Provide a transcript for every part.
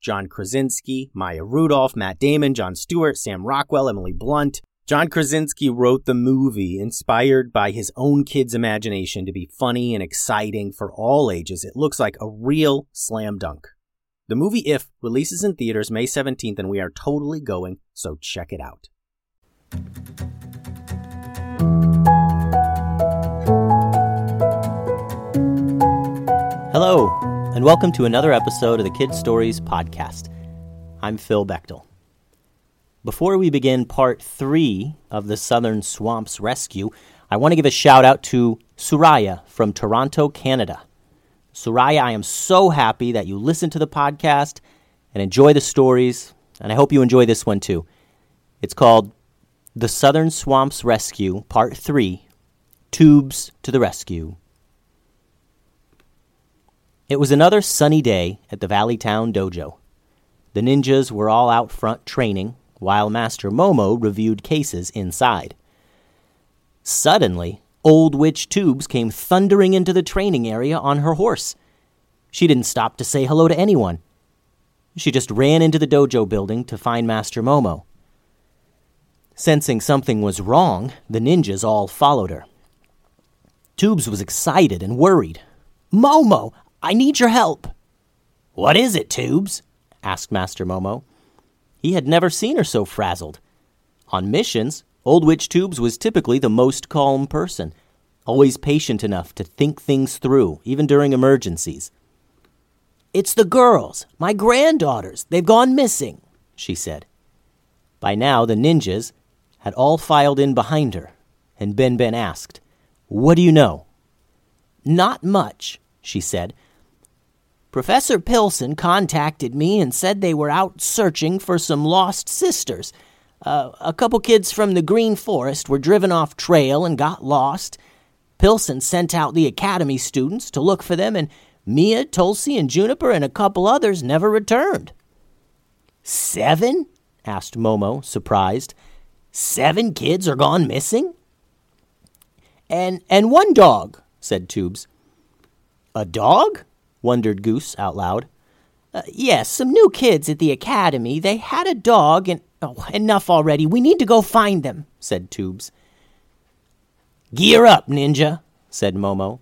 John Krasinski, Maya Rudolph, Matt Damon, Jon Stewart, Sam Rockwell, Emily Blunt. John Krasinski wrote the movie inspired by his own kid's imagination to be funny and exciting for all ages. It looks like a real slam dunk. The movie If releases in theaters May 17th, and we are totally going, so check it out. Hello, and welcome to another episode of the Kids Stories Podcast. I'm Phil Bechtel. Before we begin part three of the Southern Swamps Rescue, I want to give a shout out to Suraya from Toronto, Canada. Suraya, I am so happy that you listen to the podcast and enjoy the stories, and I hope you enjoy this one too. It's called The Southern Swamps Rescue, Part 3 Tubes to the Rescue. It was another sunny day at the Valley Town Dojo. The ninjas were all out front training, while Master Momo reviewed cases inside. Suddenly, Old Witch Tubes came thundering into the training area on her horse. She didn't stop to say hello to anyone. She just ran into the dojo building to find Master Momo. Sensing something was wrong, the ninjas all followed her. Tubes was excited and worried. Momo, I need your help. What is it, Tubes? asked Master Momo. He had never seen her so frazzled. On missions, Old Witch Tubes was typically the most calm person, always patient enough to think things through, even during emergencies. It's the girls, my granddaughters. They've gone missing, she said. By now, the ninjas had all filed in behind her, and Ben Ben asked, What do you know? Not much, she said, Professor Pilson contacted me and said they were out searching for some lost sisters. Uh, a couple kids from the Green Forest were driven off trail and got lost. Pilson sent out the academy students to look for them, and Mia, Tulsi, and Juniper and a couple others never returned. Seven? asked Momo, surprised. Seven kids are gone missing? And and one dog, said Tubes. A dog? Wondered Goose out loud. Uh, yes, some new kids at the academy. They had a dog and. Oh, enough already. We need to go find them, said Tubes. Gear up, Ninja, said Momo.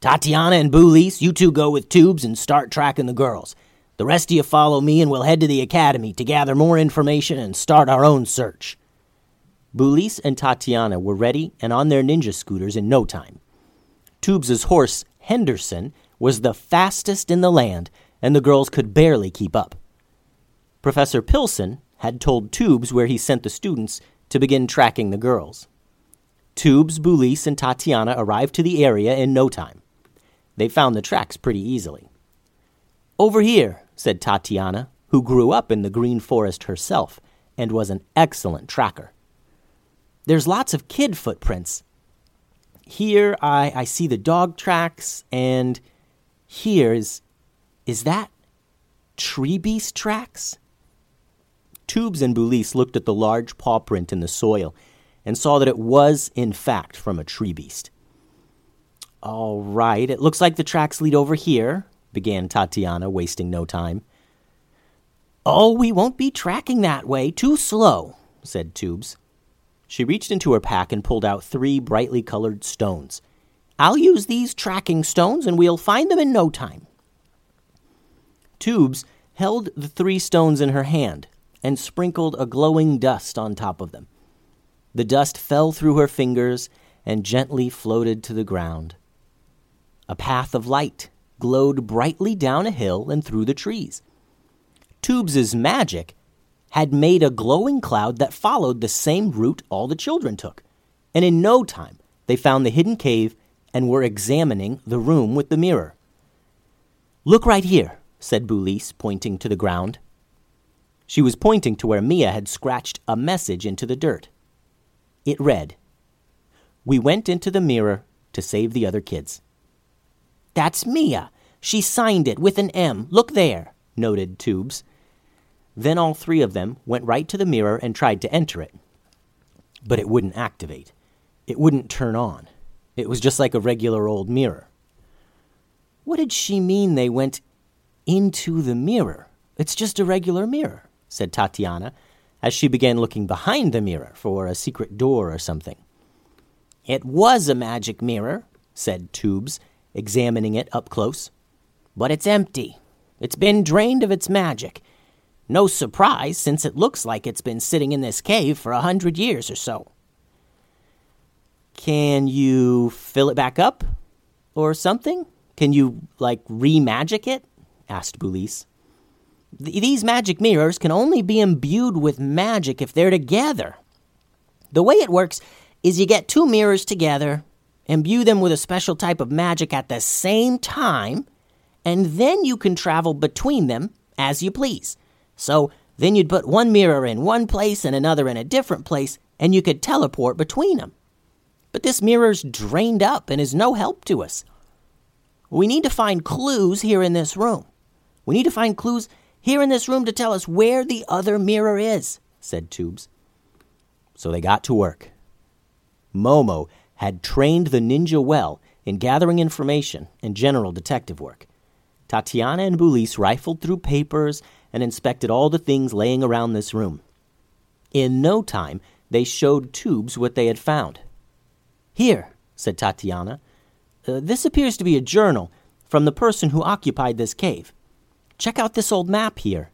Tatiana and Boolies, you two go with Tubes and start tracking the girls. The rest of you follow me and we'll head to the academy to gather more information and start our own search. Boolies and Tatiana were ready and on their ninja scooters in no time. Tubes's horse, Henderson, was the fastest in the land, and the girls could barely keep up. Professor Pilson had told Tubes where he sent the students to begin tracking the girls. Tubes, Bulis, and Tatiana arrived to the area in no time. They found the tracks pretty easily. Over here, said Tatiana, who grew up in the Green Forest herself and was an excellent tracker. There's lots of kid footprints. Here I, I see the dog tracks and here is is that tree beast tracks? Tubes and Boolice looked at the large paw print in the soil and saw that it was, in fact, from a tree beast. All right, it looks like the tracks lead over here, began Tatiana, wasting no time. Oh, we won't be tracking that way. Too slow, said Tubes. She reached into her pack and pulled out three brightly colored stones. I'll use these tracking stones and we'll find them in no time. Tubes held the three stones in her hand and sprinkled a glowing dust on top of them. The dust fell through her fingers and gently floated to the ground. A path of light glowed brightly down a hill and through the trees. Tubes's magic had made a glowing cloud that followed the same route all the children took, and in no time they found the hidden cave and were examining the room with the mirror. Look right here, said Boulise, pointing to the ground. She was pointing to where Mia had scratched a message into the dirt. It read, We went into the mirror to save the other kids. That's Mia. She signed it with an M. Look there, noted Tubes. Then all three of them went right to the mirror and tried to enter it. But it wouldn't activate. It wouldn't turn on. It was just like a regular old mirror. What did she mean they went into the mirror? It's just a regular mirror said Tatiana, as she began looking behind the mirror for a secret door or something. It was a magic mirror, said Tubes, examining it up close. But it's empty. It's been drained of its magic. No surprise, since it looks like it's been sitting in this cave for a hundred years or so. Can you fill it back up? Or something? Can you, like, re magic it? asked Boulise. These magic mirrors can only be imbued with magic if they're together. The way it works is you get two mirrors together, imbue them with a special type of magic at the same time, and then you can travel between them as you please. So then you'd put one mirror in one place and another in a different place, and you could teleport between them. But this mirror's drained up and is no help to us. We need to find clues here in this room. We need to find clues here in this room to tell us where the other mirror is, said Tubes. So they got to work. Momo had trained the ninja well in gathering information and general detective work. Tatiana and Bulis rifled through papers and inspected all the things laying around this room. In no time, they showed Tubes what they had found. Here, said Tatiana, uh, this appears to be a journal from the person who occupied this cave. Check out this old map here.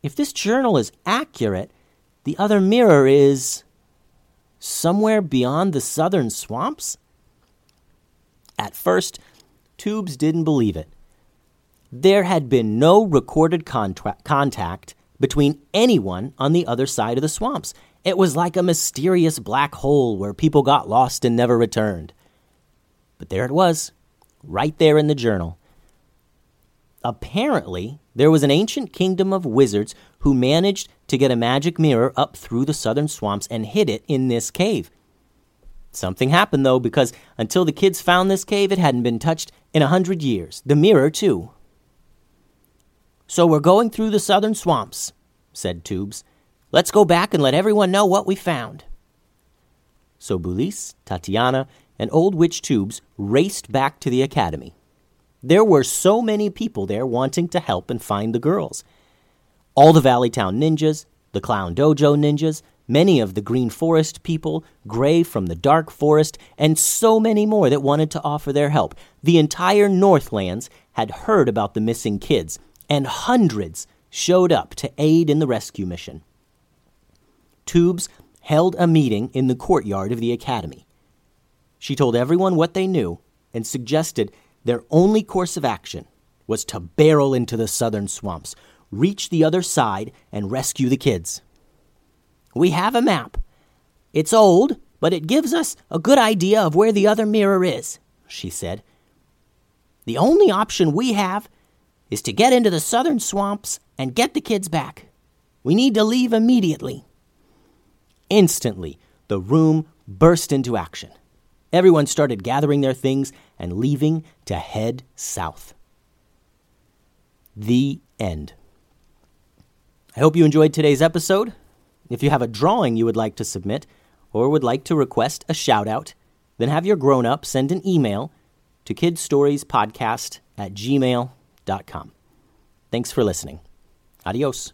If this journal is accurate, the other mirror is somewhere beyond the southern swamps? At first, Tubes didn't believe it. There had been no recorded contra- contact between anyone on the other side of the swamps. It was like a mysterious black hole where people got lost and never returned. But there it was, right there in the journal apparently, there was an ancient kingdom of wizards who managed to get a magic mirror up through the southern swamps and hid it in this cave. Something happened, though, because until the kids found this cave, it hadn't been touched in a hundred years. The mirror, too. So we're going through the southern swamps, said Tubes. Let's go back and let everyone know what we found. So Bulis, Tatiana, and Old Witch Tubes raced back to the academy. There were so many people there wanting to help and find the girls. All the Valleytown ninjas, the Clown Dojo ninjas, many of the Green Forest people, Gray from the Dark Forest, and so many more that wanted to offer their help. The entire Northlands had heard about the missing kids, and hundreds showed up to aid in the rescue mission. Tubes held a meeting in the courtyard of the academy. She told everyone what they knew and suggested their only course of action was to barrel into the southern swamps, reach the other side, and rescue the kids. We have a map. It's old, but it gives us a good idea of where the other mirror is, she said. The only option we have is to get into the southern swamps and get the kids back. We need to leave immediately. Instantly, the room burst into action. Everyone started gathering their things and leaving to head south. The end. I hope you enjoyed today's episode. If you have a drawing you would like to submit or would like to request a shout out, then have your grown up send an email to kidstoriespodcast at gmail.com. Thanks for listening. Adios.